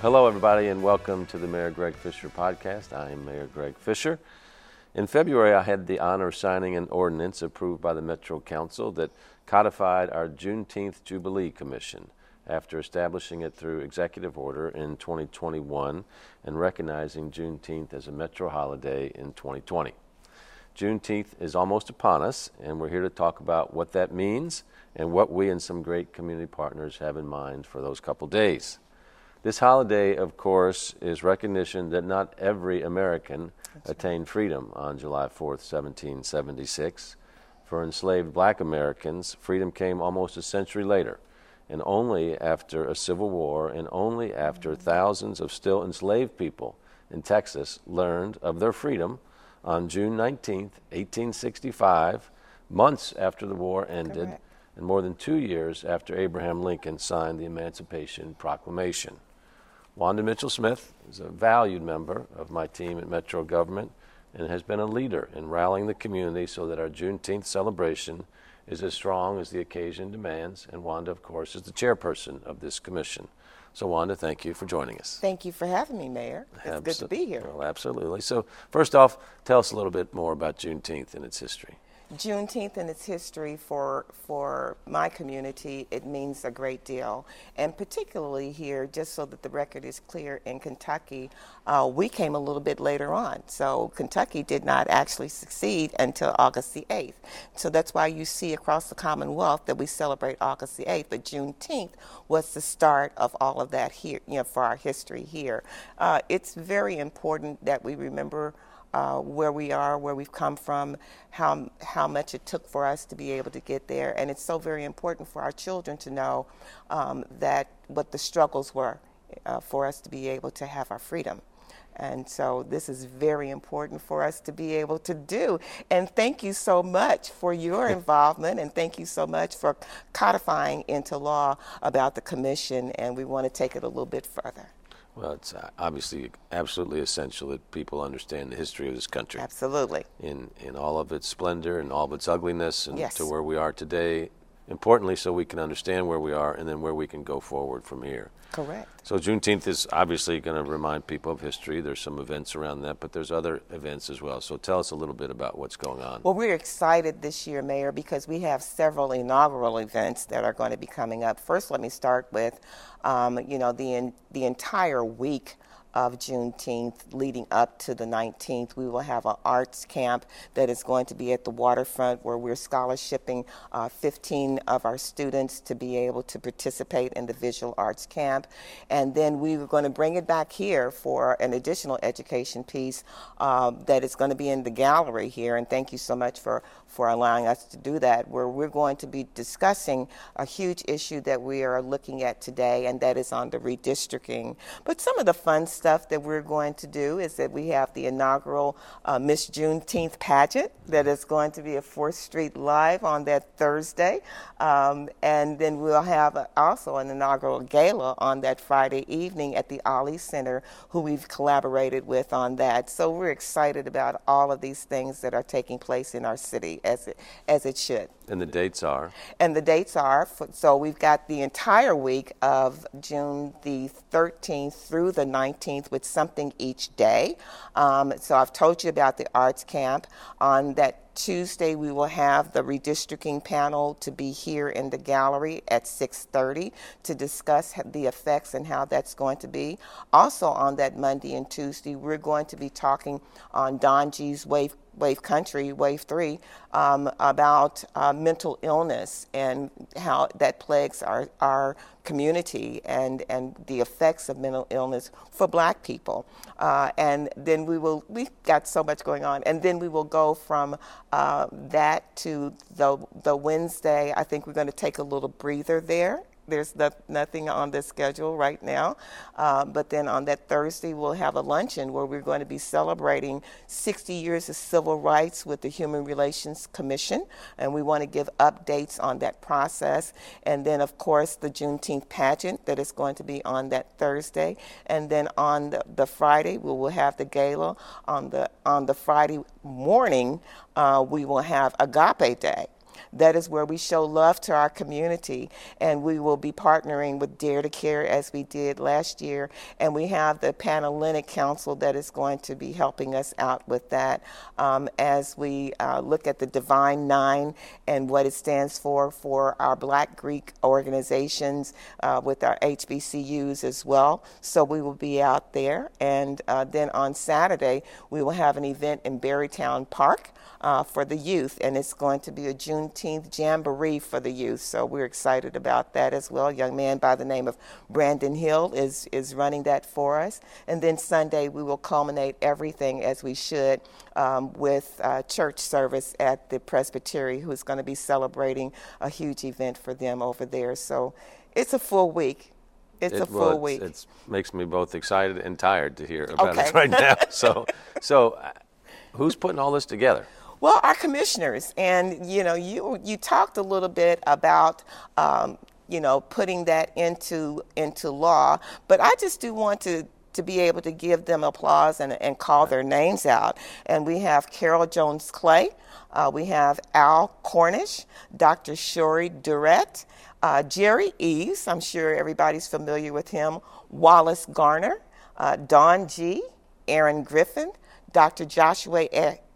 Well, hello, everybody, and welcome to the Mayor Greg Fischer podcast. I am Mayor Greg Fischer. In February, I had the honor of signing an ordinance approved by the Metro Council that codified our Juneteenth Jubilee Commission after establishing it through executive order in 2021 and recognizing Juneteenth as a Metro holiday in 2020. Juneteenth is almost upon us, and we're here to talk about what that means and what we and some great community partners have in mind for those couple days. This holiday, of course, is recognition that not every American That's attained right. freedom on July 4th, 1776. For enslaved black Americans, freedom came almost a century later, and only after a civil war and only after mm-hmm. thousands of still enslaved people in Texas learned of their freedom on June 19, 1865, months after the war ended, Correct. and more than two years after Abraham Lincoln signed the Emancipation Proclamation. Wanda Mitchell Smith is a valued member of my team at Metro Government and has been a leader in rallying the community so that our Juneteenth celebration is as strong as the occasion demands. And Wanda, of course, is the chairperson of this commission. So, Wanda, thank you for joining us. Thank you for having me, Mayor. It's Absol- good to be here. Well, absolutely. So, first off, tell us a little bit more about Juneteenth and its history. Juneteenth and its history for for my community, it means a great deal, and particularly here, just so that the record is clear, in Kentucky, uh, we came a little bit later on. So Kentucky did not actually succeed until August the 8th. So that's why you see across the Commonwealth that we celebrate August the 8th. But Juneteenth was the start of all of that here, you know, for our history here. Uh, it's very important that we remember uh, where we are, where we've come from, how, how much it took for us to be able to get there. And it's so very important for our children to know um, that what the struggles were uh, for us to be able to have our freedom. And so this is very important for us to be able to do. And thank you so much for your involvement and thank you so much for codifying into law about the commission. And we want to take it a little bit further. Well, it's uh, obviously absolutely essential that people understand the history of this country. Absolutely. In in all of its splendor and all of its ugliness, and yes. to where we are today. Importantly, so we can understand where we are and then where we can go forward from here. Correct. So Juneteenth is obviously going to remind people of history. There's some events around that, but there's other events as well. So tell us a little bit about what's going on. Well, we're excited this year, Mayor, because we have several inaugural events that are going to be coming up. First, let me start with, um, you know, the in, the entire week of Juneteenth leading up to the 19th. We will have an arts camp that is going to be at the waterfront where we're scholarshiping uh, 15 of our students to be able to participate in the visual arts camp. And then we are going to bring it back here for an additional education piece uh, that is going to be in the gallery here. And thank you so much for, for allowing us to do that, where we're going to be discussing a huge issue that we are looking at today, and that is on the redistricting. But some of the fun that we're going to do is that we have the inaugural uh, Miss Juneteenth pageant that is going to be at 4th Street Live on that Thursday. Um, and then we'll have also an inaugural gala on that Friday evening at the Ali Center, who we've collaborated with on that. So we're excited about all of these things that are taking place in our city as it, as it should. And the dates are? And the dates are, so we've got the entire week of June the 13th through the 19th with something each day. Um, so I've told you about the arts camp. On that Tuesday, we will have the redistricting panel to be here in the gallery at 6.30 to discuss the effects and how that's going to be. Also on that Monday and Tuesday, we're going to be talking on Don G's Wave Wave Country, Wave 3, um, about uh, mental illness and how that plagues our, our community and, and the effects of mental illness for black people. Uh, and then we will, we've got so much going on, and then we will go from uh, that to the, the Wednesday. I think we're going to take a little breather there there's no, nothing on the schedule right now. Uh, but then on that Thursday, we'll have a luncheon where we're going to be celebrating 60 years of civil rights with the Human Relations Commission. And we want to give updates on that process. And then, of course, the Juneteenth pageant that is going to be on that Thursday. And then on the, the Friday, we will have the gala. On the, on the Friday morning, uh, we will have Agape Day. That is where we show love to our community. And we will be partnering with Dare to Care as we did last year. And we have the Panhellenic Council that is going to be helping us out with that um, as we uh, look at the Divine Nine and what it stands for for our Black Greek organizations uh, with our HBCUs as well. So we will be out there. And uh, then on Saturday, we will have an event in Berrytown Park uh, for the youth, and it's going to be a Juneteenth jamboree for the youth. So we're excited about that as well. A young man by the name of Brandon Hill is is running that for us, and then Sunday we will culminate everything as we should um, with uh, church service at the Presbytery, who is going to be celebrating a huge event for them over there. So it's a full week. It's It- a full well, it's- week. It makes me both excited and tired to hear about Okay. it right now. So, so uh, who's putting all this together? Well, our commissioners, and you know, you you talked a little bit about. Um, you know, putting that into into law, but I just do want to to be able to give them applause and, and call their names out. And we have Carol Jones Clay, uh, we have Al Cornish, Dr. Shori Durrett, uh, Jerry Eaves, I'm sure everybody's familiar with him, Wallace Garner, uh, Don G., Aaron Griffin, Dr. Joshua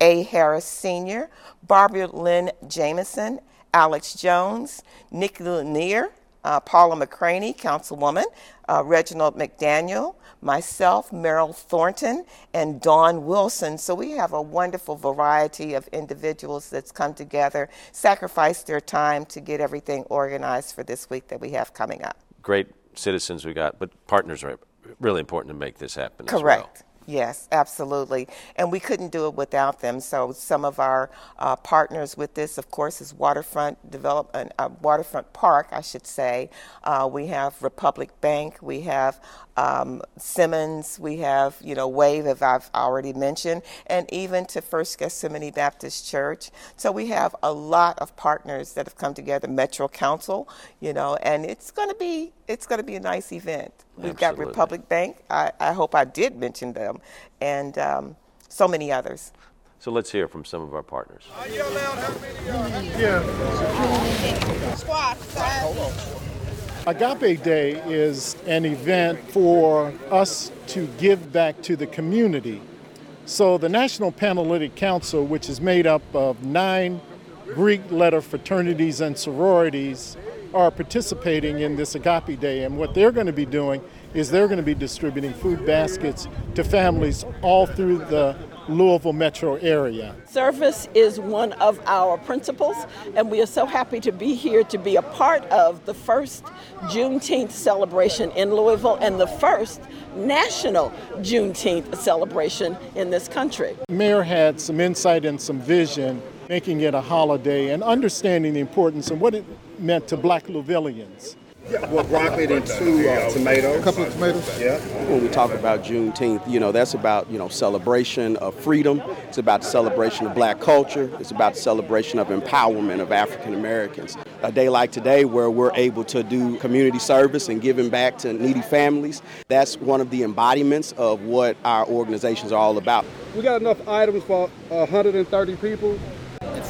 A. Harris Sr., Barbara Lynn Jameson, Alex Jones, Nick Lanier, uh, Paula McCraney, Councilwoman, uh, Reginald McDaniel, myself, Merrill Thornton, and Dawn Wilson. So we have a wonderful variety of individuals that's come together, sacrificed their time to get everything organized for this week that we have coming up. Great citizens we got, but partners are really important to make this happen as well. Yes, absolutely. And we couldn't do it without them. So some of our uh, partners with this, of course, is Waterfront Development, uh, Waterfront Park, I should say. Uh, we have Republic Bank. We have um, Simmons. We have, you know, Wave, as I've already mentioned, and even to First Gethsemane Baptist Church. So we have a lot of partners that have come together. Metro Council, you know, and it's going to be it's going to be a nice event. We've got Republic Bank. I, I hope I did mention them, and um, so many others. So let's hear from some of our partners. Agape Day is an event for us to give back to the community. So, the National Panhellenic Council, which is made up of nine Greek letter fraternities and sororities, are participating in this Agape Day. And what they're going to be doing is they're going to be distributing food baskets to families all through the Louisville metro area. Service is one of our principles, and we are so happy to be here to be a part of the first Juneteenth celebration in Louisville and the first national Juneteenth celebration in this country. Mayor had some insight and some vision, making it a holiday and understanding the importance and what it meant to black Louvillians. Well, broccoli and two uh, tomatoes. A couple of tomatoes. Yeah. when we talk about Juneteenth, you know, that's about, you know, celebration of freedom. It's about the celebration of black culture. It's about the celebration of empowerment of African Americans. A day like today where we're able to do community service and giving back to needy families, that's one of the embodiments of what our organizations are all about. We got enough items for 130 people.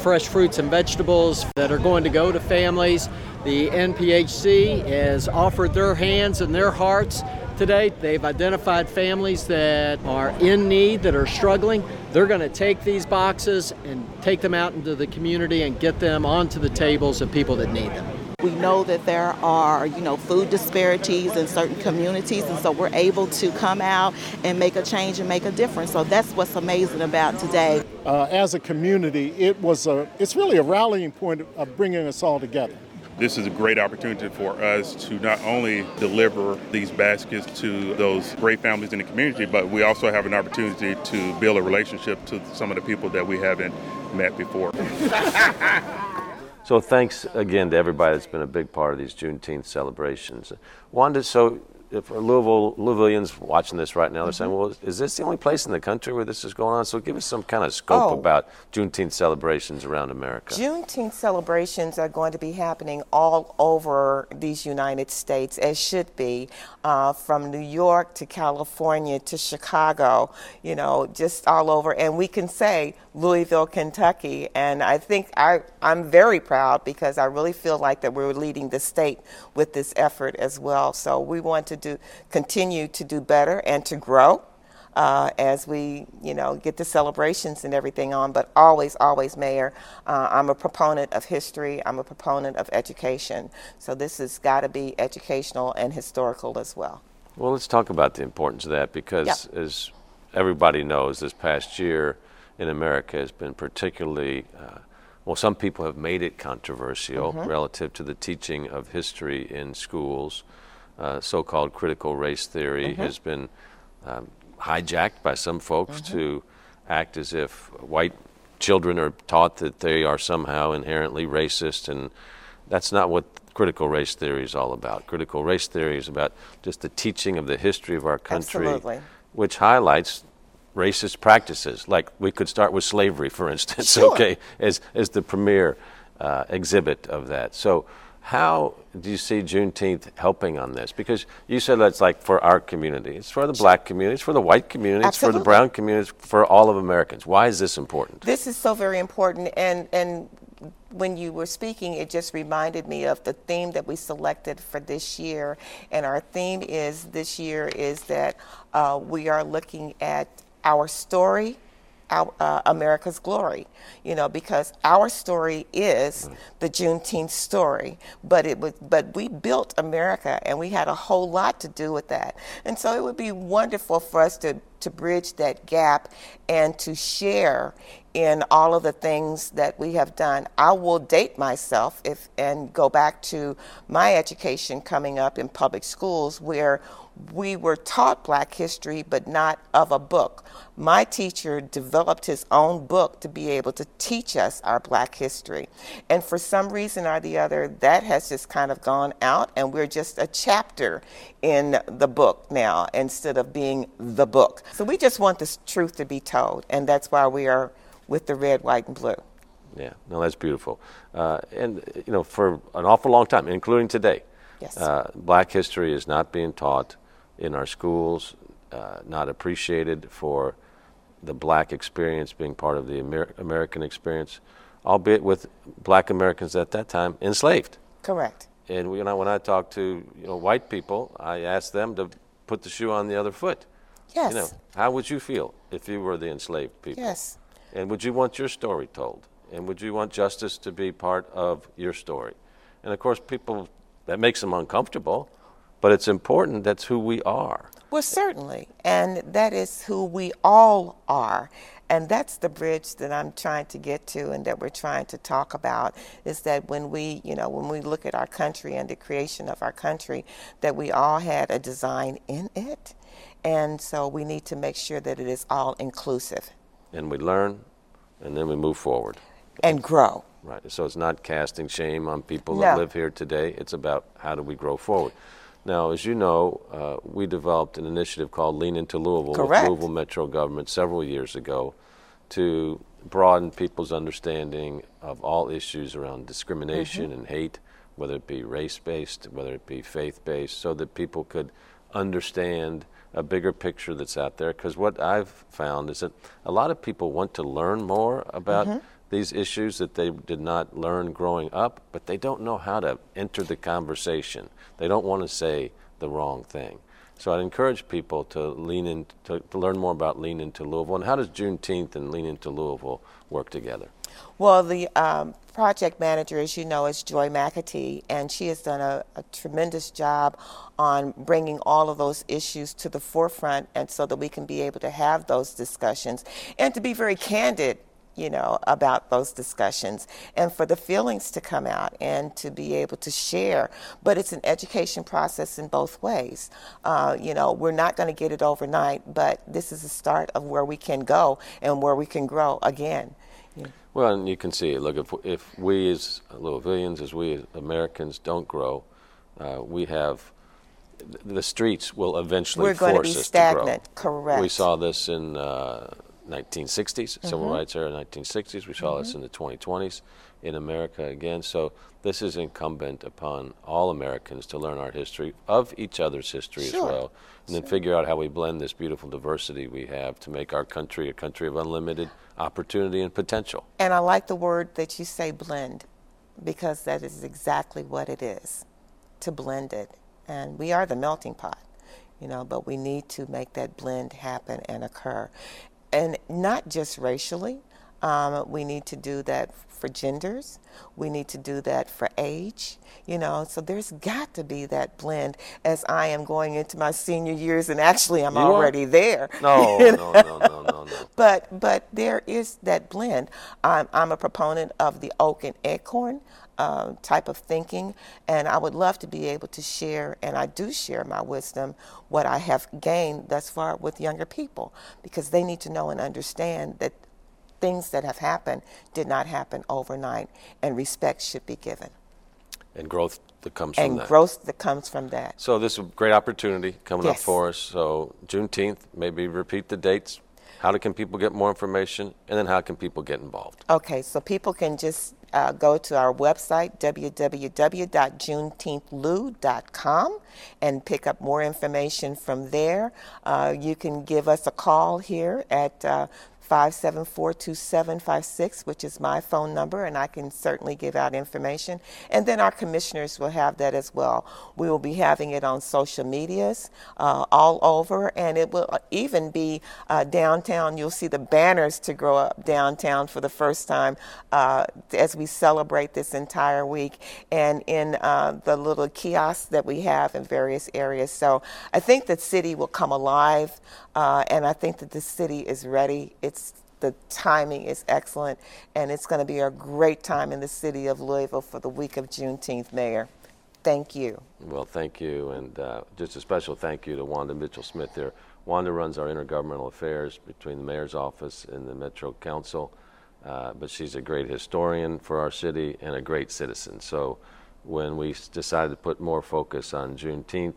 fresh fruits and vegetables that are going to go to families. The NPHC has offered their hands and their hearts today. They've identified families that are in need, that are struggling. They're going to take these boxes and take them out into the community and get them onto the tables of people that need them. We know that there are, you know, food disparities in certain communities, and so we're able to come out and make a change and make a difference. So that's what's amazing about today. Uh, as a community, it was a, it's really a rallying point of bringing us all together. This is a great opportunity for us to not only deliver these baskets to those great families in the community, but we also have an opportunity to build a relationship to some of the people that we haven't met before. So thanks again to everybody that's been a big part of these Juneteenth celebrations. Wanda, so if Louisville Louisvillians watching this right now, they're saying, "Well, is this the only place in the country where this is going on?" So give us some kind of scope Oh. about Juneteenth celebrations around America. Juneteenth celebrations are going to be happening all over these United States, as should be, uh, from New York to California to Chicago, you know, just all over. And we can say Louisville, Kentucky. And I think I, I'm very proud because I really feel like that we're leading the state with this effort as well. So we want to do continue to do better and to grow uh, as we, you know, get the celebrations and everything on. But always, always, Mayor, uh, I'm a proponent of history. I'm a proponent of education. So this has got to be educational and historical as well. Well, let's talk about the importance of that because, as everybody knows, this past year in America has been particularly, uh, well, some people have made it controversial relative to the teaching of history in schools. Uh, so called critical race theory has been um, hijacked by some folks to act as if white children are taught that they are somehow inherently racist, and that's not what critical race theory is all about. Critical race theory is about just the teaching of the history of our country, Absolutely. which highlights racist practices. Like we could start with slavery, for instance, Sure. okay, as, as the premier uh, exhibit of that. So, how do you see Juneteenth helping on this? Because you said that's like for our community. It's for the black community, it's for the white community, it's for the brown community, it's for all of Americans. Why is this important? This is so very important, and and when you were speaking, it just reminded me of the theme that we selected for this year, and our theme is this year is that uh, we are looking at our story. Our, uh, America's glory, you know, because our story is the Juneteenth story, but it was, but we built America, and we had a whole lot to do with that, and so it would be wonderful for us to to bridge that gap and to share in all of the things that we have done. I will date myself if and go back to my education coming up in public schools where we were taught black history but not of a book. My teacher developed his own book to be able to teach us our black history. And for some reason or the other, that has just kind of gone out, and we're just a chapter in the book now instead of being the book. So we just want this truth to be told, and that's why we are with the red, white, and blue. Yeah, no, that's beautiful. Uh, and, you know, for an awful long time, including today, Yes. uh, black history is not being taught in our schools, uh, not appreciated for the black experience being part of the Amer- American experience, albeit with black Americans at that time enslaved. Correct. And we, you know, when I talk to you know white people, I ask them to put the shoe on the other foot. Yes. You know, how would you feel if you were the enslaved people? Yes. And would you want your story told? And would you want justice to be part of your story? And of course, people, that makes them uncomfortable, but it's important that's who we are. Well, certainly. And that is who we all are. And that's the bridge that I'm trying to get to and that we're trying to talk about is that when we, you know, when we look at our country and the creation of our country, that we all had a design in it. And so we need to make sure that it is all inclusive And we learn, and then we move forward. and grow. Right. So it's not casting shame on people No. that live here today. It's about how do we grow forward. Now, as you know, uh, we developed an initiative called Lean into Louisville Correct. with Louisville Metro government several years ago to broaden people's understanding of all issues around discrimination Mm-hmm. and hate, whether it be race based, whether it be faith based, so that people could understand a bigger picture that's out there. Because what I've found is that a lot of people want to learn more about Mm-hmm. These issues that they did not learn growing up, but they don't know how to enter the conversation. They don't want to say the wrong thing. So I'd encourage people to lean in to, to learn more about Lean into Louisville and how does Juneteenth and Lean into Louisville work together? Well, the um, project manager, as you know, is Joy McAtee, and she has done a, a tremendous job on bringing all of those issues to the forefront, and so that we can be able to have those discussions and to be very candid. You know, about those discussions and for the feelings to come out and to be able to share. But it's an education process in both ways. Uh, you know, we're not going to get it overnight, but this is the start of where we can go and where we can grow again. Well, and you can see. Look, if, if we as Louisvillians, as we as Americans don't grow, uh, we have the streets will eventually We're going to be us to grow. stagnant, correct. We saw this in uh, 1960s, civil Mm-hmm. rights era, 1960s. We saw this in the 2020s in America again. So this is incumbent upon all Americans to learn our history of each other's history Sure. as well, and then figure out how we blend this beautiful diversity we have to make our country a country of unlimited opportunity and potential. And I like the word that you say blend because that is exactly what it is to blend it. And we are the melting pot, you know, but we need to make that blend happen and occur. And not just racially, um, we need to do that for genders, we need to do that for age, you know, so there's got to be that blend as I am going into my senior years, and actually I'm You are? already there. No, you no, no, no, no, no. but but there is that blend. I'm, I'm a proponent of the oak and acorn uh, type of thinking, and I would love to be able to share, and I do share my wisdom, what I have gained thus far with younger people, because they need to know and understand that things that have happened did not happen overnight, and respect should be given, And growth that comes from that. and growth that comes from that. So this is a great opportunity coming up for us. So Juneteenth, maybe repeat the dates. How can people get more information? And then how can people get involved? Okay, so people can just uh, go to our website, www.juneteenthlu.com, and pick up more information from there. Uh, you can give us a call here at uh, 574-2756, which is my phone number, and I can certainly give out information. And then our commissioners will have that as well. We will be having it on social medias uh, all over, and it will even be uh, downtown. You'll see the banners to grow up downtown for the first time uh, as we celebrate this entire week, and in uh, the little kiosks that we have in various areas. So I think the city will come alive, uh, and I think that the city is ready. It's the timing is excellent, and it's going to be a great time in the city of Louisville for the week of Juneteenth, Mayor. Thank you. Well, thank you. And uh, just a special thank you to Wanda Mitchell Smith there. Wanda runs our intergovernmental affairs between the mayor's office and the Metro Council. Uh, but she's a great historian for our city and a great citizen. So when we decided to put more focus on Juneteenth,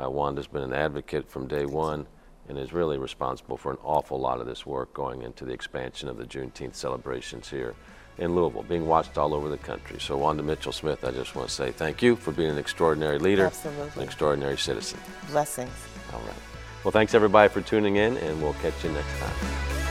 uh, Wanda's been an advocate from day one and is really responsible for an awful lot of this work going into the expansion of the Juneteenth celebrations here in Louisville, being watched all over the country. So, Wanda Mitchell Smith, I just want to say thank you for being an extraordinary leader, Absolutely. an extraordinary citizen. Blessings. All right. Well, thanks everybody for tuning in, and we'll catch you next time.